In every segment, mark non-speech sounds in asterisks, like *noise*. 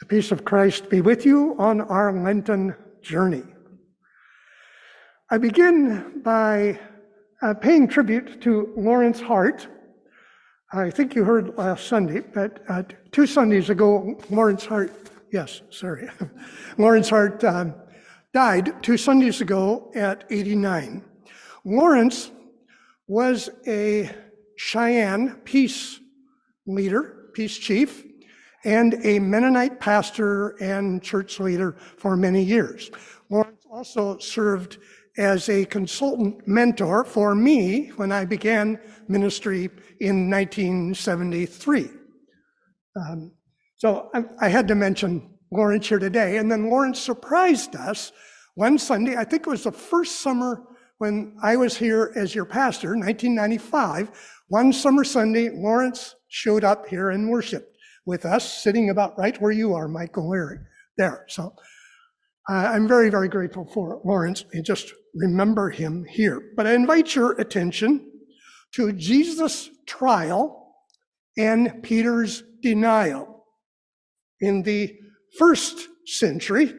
The peace of Christ be with you on our Lenten journey. I begin by uh, paying tribute to Lawrence Hart. I think you heard last Sunday, but uh, two Sundays ago, Lawrence Hart, yes, sorry, *laughs* Lawrence Hart um, died two Sundays ago at 89. Lawrence was a Cheyenne peace leader, peace chief and a Mennonite pastor and church leader for many years. Lawrence also served as a consultant mentor for me when I began ministry in 1973. Um, so I, I had to mention Lawrence here today. And then Lawrence surprised us one Sunday. I think it was the first summer when I was here as your pastor, 1995. One summer Sunday, Lawrence showed up here and worshiped with us, sitting about right where you are, Michael Larry, there. So I'm very, very grateful for Lawrence and just remember him here. But I invite your attention to Jesus' trial and Peter's denial in the first century.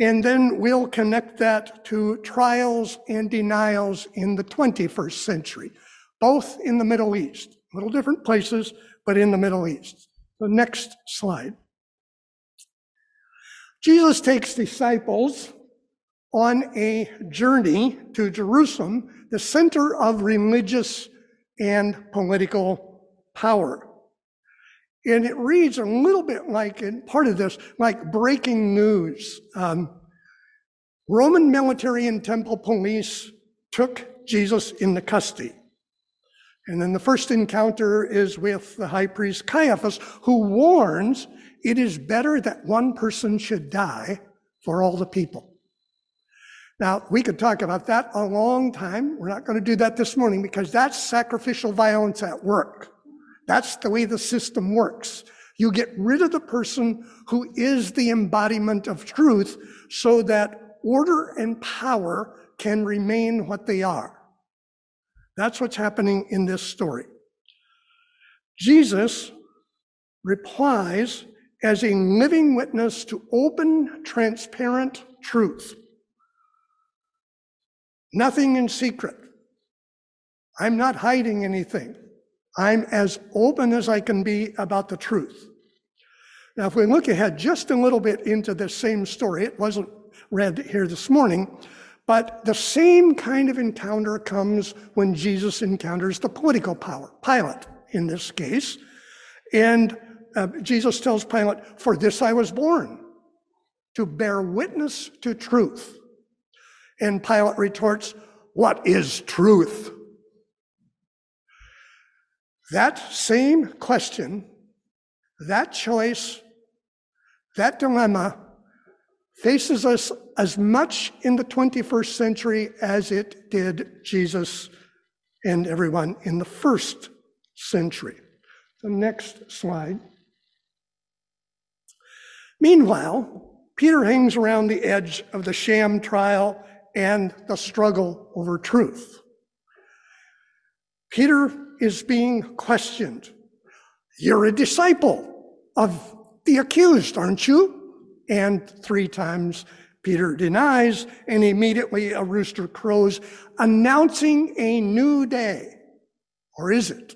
And then we'll connect that to trials and denials in the 21st century, both in the Middle East, little different places, but in the Middle East. The next slide. Jesus takes disciples on a journey to Jerusalem, the center of religious and political power. And it reads a little bit like, in part of this, like breaking news. Um, Roman military and temple police took Jesus into custody. And then the first encounter is with the high priest Caiaphas, who warns it is better that one person should die for all the people. Now, we could talk about that a long time. We're not going to do that this morning because that's sacrificial violence at work. That's the way the system works. You get rid of the person who is the embodiment of truth so that order and power can remain what they are. That's what's happening in this story. Jesus replies as a living witness to open, transparent truth. Nothing in secret. I'm not hiding anything. I'm as open as I can be about the truth. Now, if we look ahead just a little bit into this same story, it wasn't read here this morning, but the same kind of encounter comes when Jesus encounters the political power, Pilate in this case. And uh, Jesus tells Pilate, For this I was born, to bear witness to truth. And Pilate retorts, What is truth? That same question, that choice, that dilemma faces us as much in the 21st century as it did Jesus and everyone in the first century. The next slide. Meanwhile, Peter hangs around the edge of the sham trial and the struggle over truth. Peter is being questioned. You're a disciple of the accused, aren't you? And three times Peter denies, and immediately a rooster crows, announcing a new day. Or is it?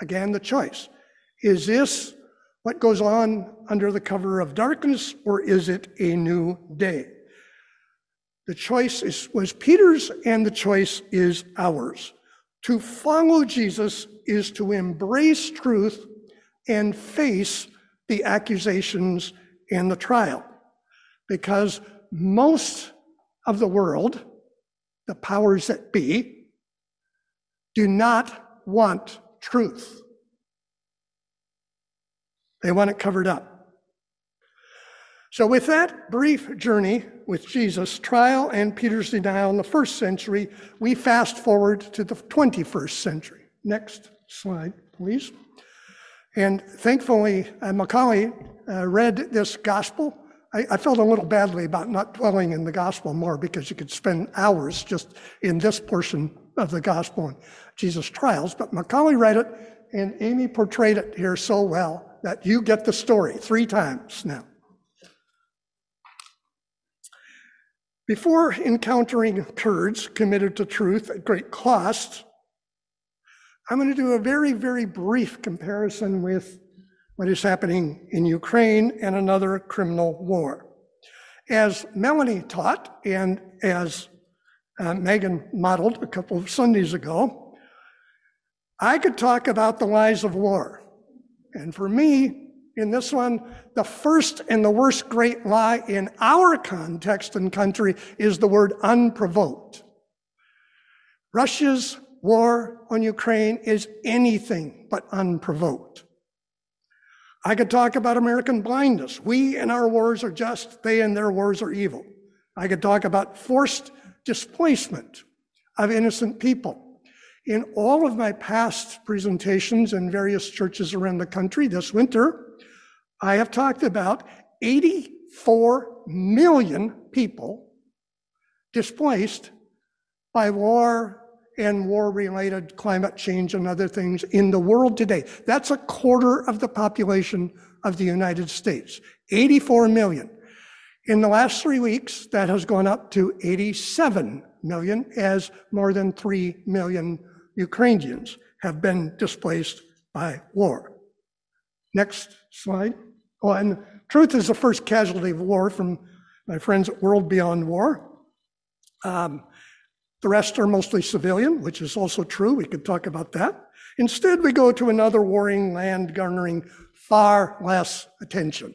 Again, the choice. Is this what goes on under the cover of darkness, or is it a new day? The choice is, was Peter's, and the choice is ours. To follow Jesus is to embrace truth and face the accusations in the trial. Because most of the world, the powers that be, do not want truth. They want it covered up. So, with that brief journey with Jesus' trial and Peter's denial in the first century, we fast forward to the 21st century. Next slide, please. And thankfully, uh, Macaulay uh, read this gospel. I, I, felt a little badly about not dwelling in the gospel more because you could spend hours just in this portion of the gospel and Jesus' trials. But Macaulay read it and Amy portrayed it here so well that you get the story three times now. Before encountering Kurds committed to truth at great cost, I'm going to do a very, very brief comparison with what is happening in Ukraine and another criminal war. As Melanie taught, and as uh, Megan modeled a couple of Sundays ago, I could talk about the lies of war. And for me, in this one, the first and the worst great lie in our context and country is the word unprovoked. Russia's war on Ukraine is anything but unprovoked. I could talk about American blindness. We and our wars are just, they and their wars are evil. I could talk about forced displacement of innocent people. In all of my past presentations in various churches around the country this winter, I have talked about 84 million people displaced by war and war related climate change and other things in the world today. That's a quarter of the population of the United States, 84 million. In the last three weeks, that has gone up to 87 million as more than 3 million Ukrainians have been displaced by war. Next slide. Oh, and truth is the first casualty of war from my friends at World Beyond War. Um, the rest are mostly civilian, which is also true. We could talk about that. Instead, we go to another warring land garnering far less attention,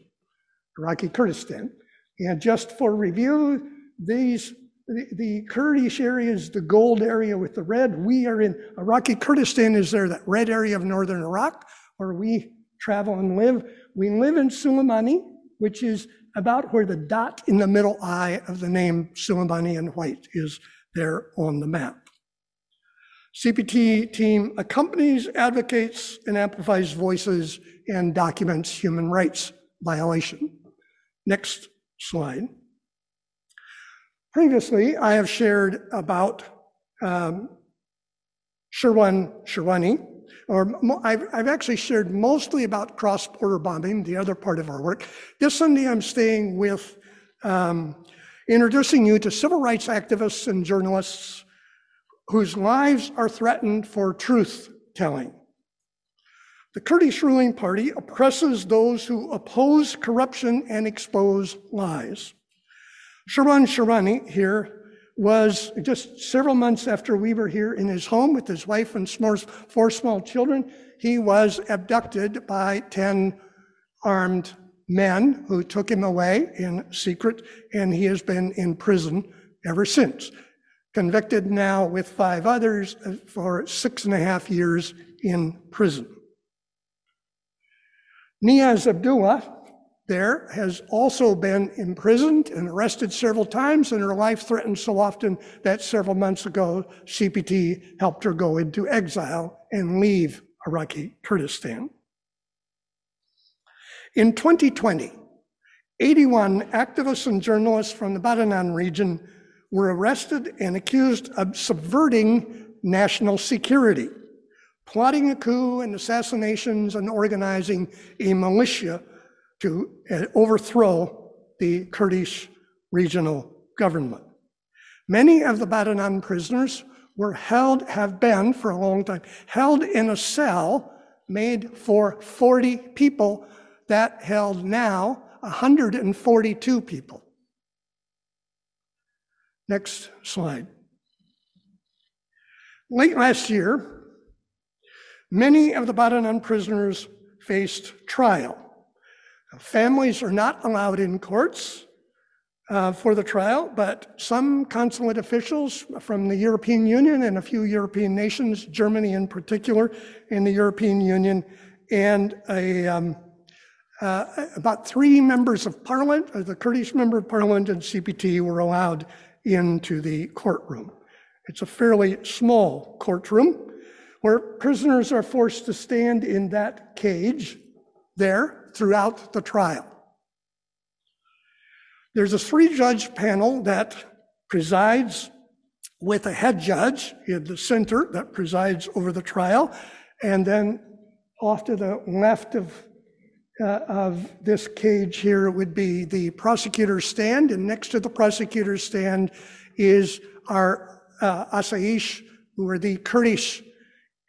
Iraqi Kurdistan. And just for review, these the, the Kurdish area is the gold area with the red. We are in Iraqi Kurdistan is there, that red area of northern Iraq, where we travel and live. We live in Suleimani, which is about where the dot in the middle eye of the name Suleimani in white is there on the map. CPT team accompanies, advocates, and amplifies voices and documents human rights violation. Next slide. Previously, I have shared about um, Sherwan Sherwani, or I've, I've actually shared mostly about cross-border bombing, the other part of our work. This Sunday, I'm staying with um, introducing you to civil rights activists and journalists whose lives are threatened for truth telling. The Kurdish ruling party oppresses those who oppose corruption and expose lies. Sherwan Sherwani here was just several months after we were here in his home with his wife and four small children. He was abducted by 10 armed men who took him away in secret, and he has been in prison ever since. Convicted now with five others uh, for six and a half years in prison. Niaz Abdullah there has also been imprisoned and arrested several times, and her life threatened so often that several months ago, CPT helped her go into exile and leave Iraqi Kurdistan. In 2020, 81 activists and journalists from the Badanan region were arrested and accused of subverting national security, plotting a coup and assassinations, and organizing a militia to uh, overthrow the Kurdish regional government. Many of the Badanan prisoners were held, have been for a long time, held in a cell made for 40 people that held now 142 people. Next slide. Late last year, many of the Badanan prisoners faced trial. Families are not allowed in courts uh, for the trial, but some consulate officials from the European Union and a few European nations, Germany in particular, in the European Union, and a, um, uh, about three members of parliament, uh, the Kurdish member of parliament and CPT were allowed into the courtroom. It's a fairly small courtroom where prisoners are forced to stand in that cage there throughout the trial. There's a three judge panel that presides with a head judge in the center that presides over the trial, and then off to the left of, uh, of this cage here would be the prosecutor's stand, and next to the prosecutor's stand is our uh, Asaish, who are the Kurdish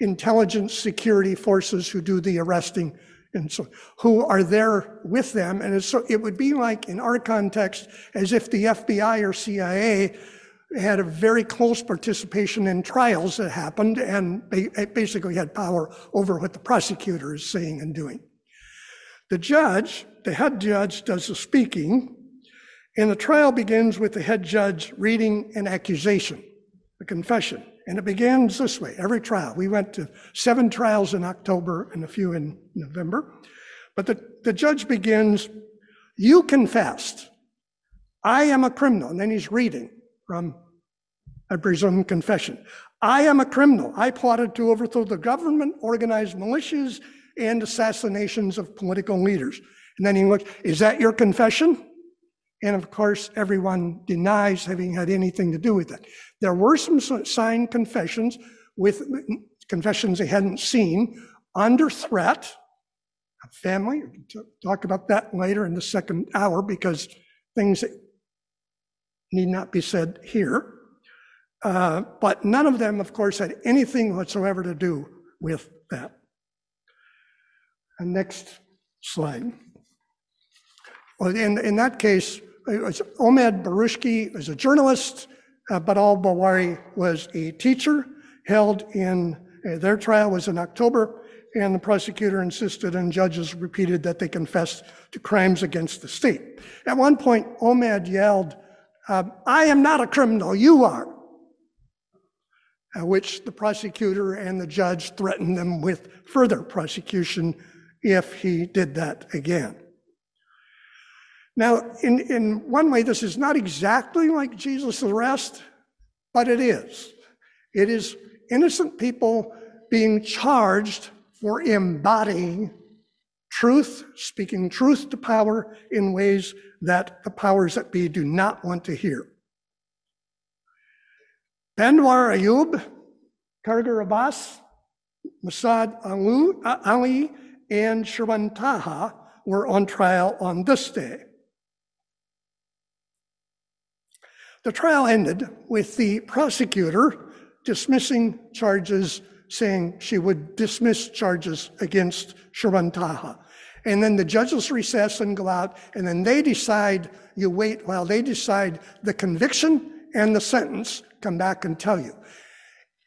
intelligence security forces who do the arresting and so who are there with them. And so it would be like in our context, as if the FBI or CIA had a very close participation in trials that happened and basically had power over what the prosecutor is saying and doing. The judge, the head judge, does the speaking, and the trial begins with the head judge reading an accusation, a confession. And it begins this way every trial. We went to seven trials in October and a few in November. But the, the judge begins, You confessed, I am a criminal. And then he's reading from, I presume, confession. I am a criminal. I plotted to overthrow the government, organize militias, and assassinations of political leaders. And then he looks, Is that your confession? And of course, everyone denies having had anything to do with it. There were some signed confessions with confessions they hadn't seen under threat family. Talk about that later in the second hour because things that need not be said here. Uh, but none of them, of course, had anything whatsoever to do with that. And next slide. In, in that case, was Omid Barushki was a journalist uh, but al Bawari was a teacher held in, uh, their trial was in October, and the prosecutor insisted and judges repeated that they confessed to crimes against the state. At one point, Omid yelled, uh, I am not a criminal, you are. which the prosecutor and the judge threatened them with further prosecution if he did that again. Now, in, in one way, this is not exactly like Jesus' arrest, but it is. It is innocent people being charged for embodying truth, speaking truth to power in ways that the powers that be do not want to hear. Anwar Ayub, Kargar Abbas, Massad Ali, and Sherwan Taha were on trial on this day. The trial ended with the prosecutor dismissing charges, saying she would dismiss charges against Sherwan Taha. And then the judges recess and go out, and then they decide, you wait while they decide the conviction and the sentence, come back and tell you.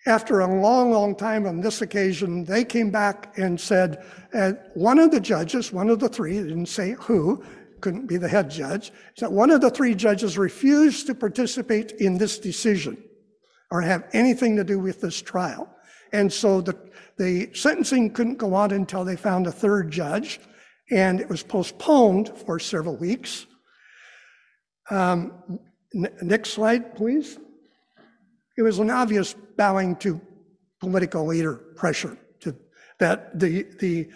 After a long, long time on this occasion, they came back and said, uh, one of the judges, one of the three, didn't say who, couldn't be the head judge, that one of the three judges refused to participate in this decision or have anything to do with this trial. And so the, the sentencing couldn't go on until they found a third judge, and it was postponed for several weeks. Um, n- next slide, please. It was an obvious bowing to political leader pressure to that the the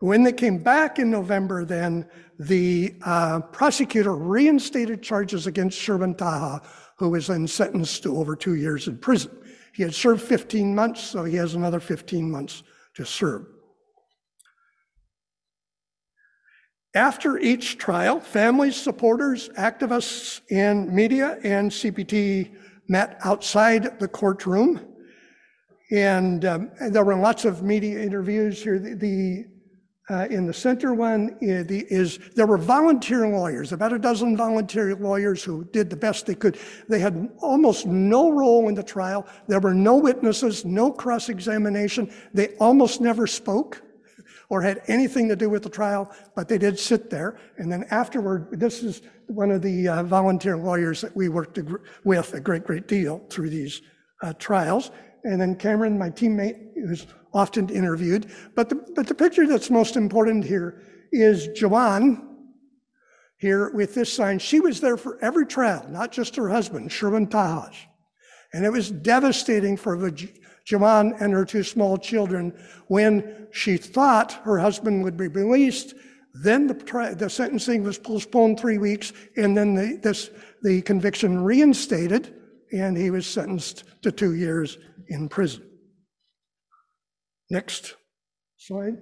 when they came back in November, then the uh, prosecutor reinstated charges against Sherwan Taha, who was then sentenced to over two years in prison. He had served 15 months, so he has another 15 months to serve. After each trial, families, supporters, activists, and media and CPT met outside the courtroom. And, um, and there were lots of media interviews here. The, the uh, in the center one is, the, is, there were volunteer lawyers, about a dozen volunteer lawyers who did the best they could. They had almost no role in the trial. There were no witnesses, no cross examination. They almost never spoke or had anything to do with the trial, but they did sit there. And then afterward, this is one of the uh, volunteer lawyers that we worked with a great, great deal through these uh, trials. And then Cameron, my teammate, who's often interviewed. But the, but the picture that's most important here is Joanne here with this sign. She was there for every trial, not just her husband, Sherwan Taha. And it was devastating for Joanne and her two small children when she thought her husband would be released. Then the, the sentencing was postponed three weeks, and then the, this, the conviction reinstated, and he was sentenced to two years in prison. Next slide.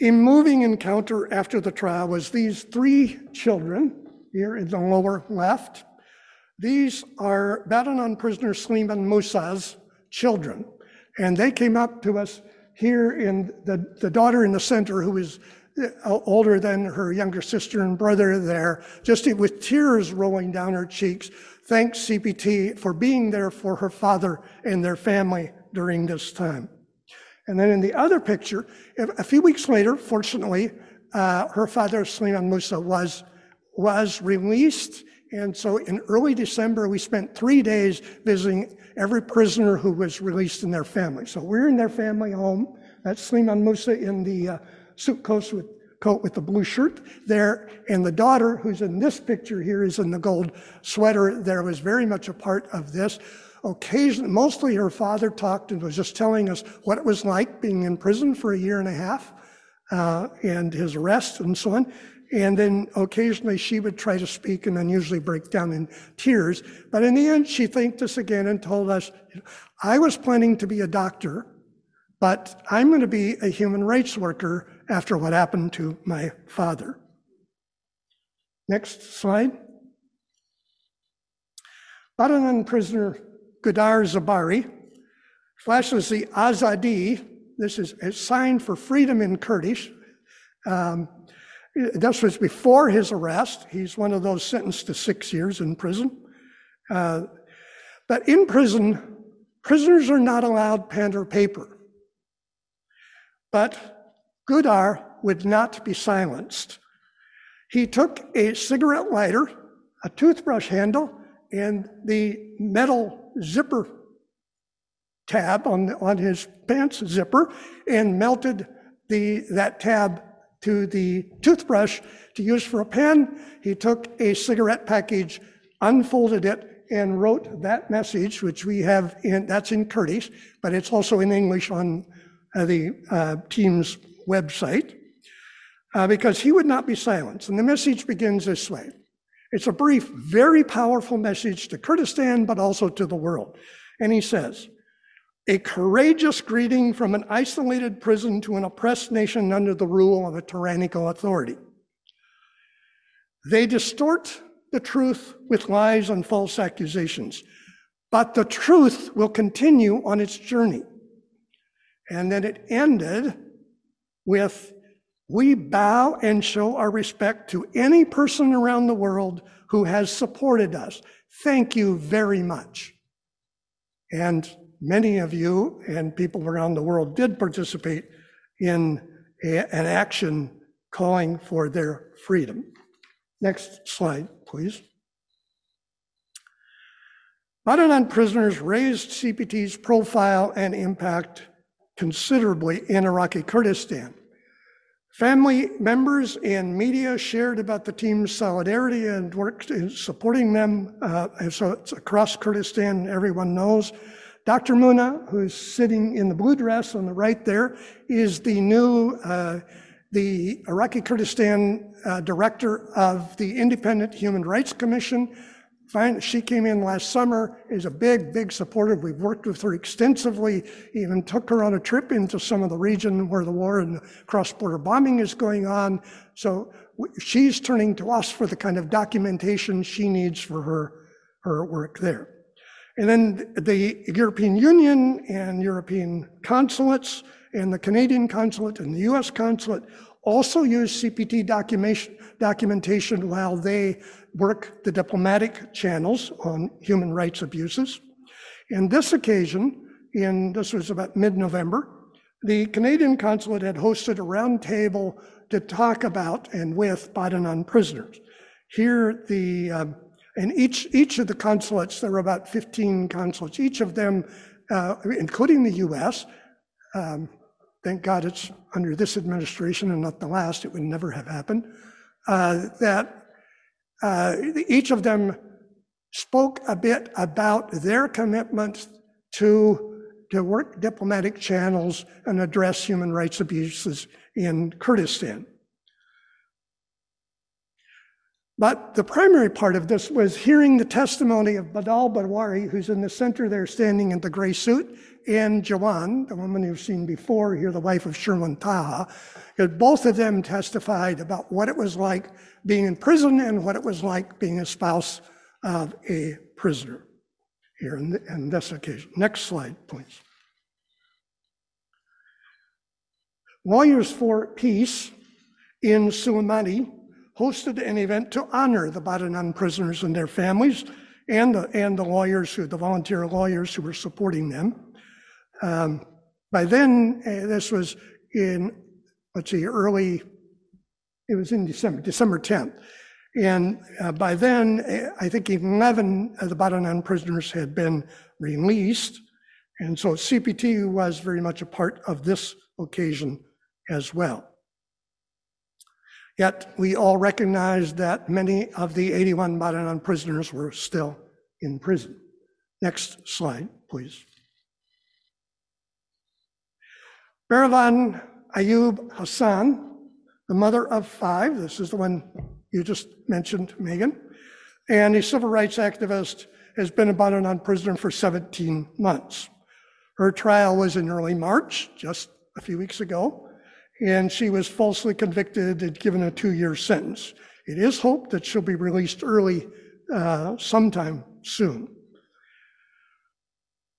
A moving encounter after the trial was these three children here in the lower left. These are Badanan prisoner Sliman Musa's children. And they came up to us here in the, the daughter in the center who is uh, older than her younger sister and brother there, just with tears rolling down her cheeks. Thanks CPT for being there for her father and their family during this time. And then in the other picture, a few weeks later, fortunately, uh, her father, Sliman Musa, was, was released. And so in early December, we spent three days visiting every prisoner who was released in their family. So we're in their family home. That's Sliman Musa in the uh, suit coat with, coat with the blue shirt there. And the daughter, who's in this picture here, is in the gold sweater there, was very much a part of this. Occasionally, mostly her father talked and was just telling us what it was like being in prison for a year and a half uh, and his arrest and so on. And then occasionally she would try to speak and then usually break down in tears. But in the end, she thanked us again and told us, I was planning to be a doctor, but I'm going to be a human rights worker after what happened to my father. Next slide. Badanan prisoner Gudar Zabari flashes the Azadi. This is a sign for freedom in Kurdish. Um, this was before his arrest. He's one of those sentenced to six years in prison. Uh, but in prison, prisoners are not allowed pen or paper. But Gudar would not be silenced. He took a cigarette lighter, a toothbrush handle, and the metal zipper tab on, on his pants zipper and melted the, that tab to the toothbrush to use for a pen. He took a cigarette package, unfolded it, and wrote that message, which we have in, that's in Kurdish, but it's also in English on uh, the uh, team's website, uh, because he would not be silenced. And the message begins this way. It's a brief, very powerful message to Kurdistan, but also to the world. And he says, a courageous greeting from an isolated prison to an oppressed nation under the rule of a tyrannical authority. They distort the truth with lies and false accusations, but the truth will continue on its journey. And then it ended with we bow and show our respect to any person around the world who has supported us. Thank you very much. And many of you and people around the world did participate in a, an action calling for their freedom. Next slide, please. Badanan prisoners raised CPT's profile and impact considerably in Iraqi Kurdistan. Family members and media shared about the team's solidarity and worked in supporting them. Uh, so it's across Kurdistan, everyone knows. Dr. Muna, who's sitting in the blue dress on the right there, is the new, uh, the Iraqi Kurdistan uh, director of the Independent Human Rights Commission. She came in last summer, is a big, big supporter. We've worked with her extensively, even took her on a trip into some of the region where the war and cross-border bombing is going on. So she's turning to us for the kind of documentation she needs for her, her work there. And then the European Union and European consulates and the Canadian consulate and the US consulate also use CPT documentation, while they work the diplomatic channels on human rights abuses. In this occasion, in this was about mid-November, the Canadian consulate had hosted a roundtable to talk about and with Badanan prisoners. Here, the um, and each, each of the consulates, there were about 15 consulates, each of them, uh, including the US, um, thank God it's under this administration and not the last, it would never have happened, uh, that uh, each of them spoke a bit about their commitment to, to work diplomatic channels and address human rights abuses in Kurdistan. But the primary part of this was hearing the testimony of Badal Barwari, who's in the center there standing in the gray suit, and Jawan, the woman you've seen before here, the wife of Sherwan Taha. Both of them testified about what it was like being in prison and what it was like being a spouse of a prisoner here in, in this occasion. Next slide, please. Lawyers for Peace in Suleimani hosted an event to honor the Badanan prisoners and their families and the, and the lawyers, who, the volunteer lawyers who were supporting them. Um, by then, uh, this was in, let's see, early, it was in December, December 10th. And uh, by then, uh, I think 11 of the Badanan prisoners had been released. And so CPT was very much a part of this occasion as well. Yet we all recognize that many of the 81 Badanan prisoners were still in prison. Next slide, please. Baravan Ayub Hassan, the mother of five, this is the one you just mentioned, Megan, and a civil rights activist, has been a Badanan prisoner for 17 months. Her trial was in early March, just a few weeks ago, and she was falsely convicted and given a two year sentence. It is hoped that she'll be released early uh, sometime soon.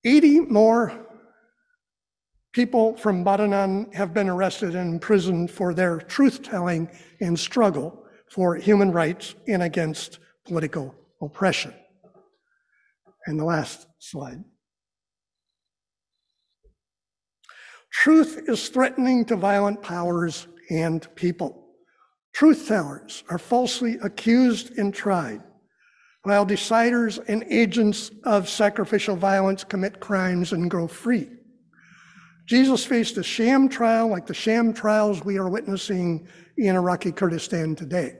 80 more people from Badanan have been arrested and imprisoned for their truth telling and struggle for human rights and against political oppression. And the last slide. Truth is threatening to violent powers and people. Truth tellers are falsely accused and tried, while deciders and agents of sacrificial violence commit crimes and go free. Jesus faced a sham trial like the sham trials we are witnessing in Iraqi Kurdistan today.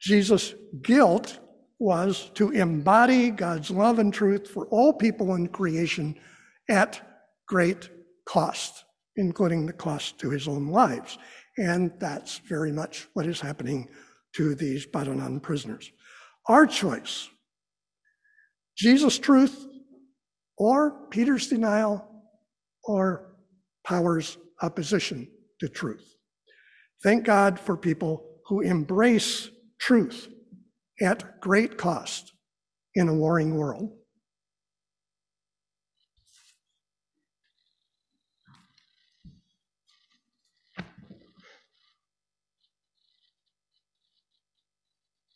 Jesus' guilt was to embody God's love and truth for all people in creation at great cost, including the cost to his own lives. And that's very much what is happening to these Badanan prisoners. Our choice Jesus' truth or Peter's denial or power's opposition to truth. Thank God for people who embrace truth at great cost in a warring world.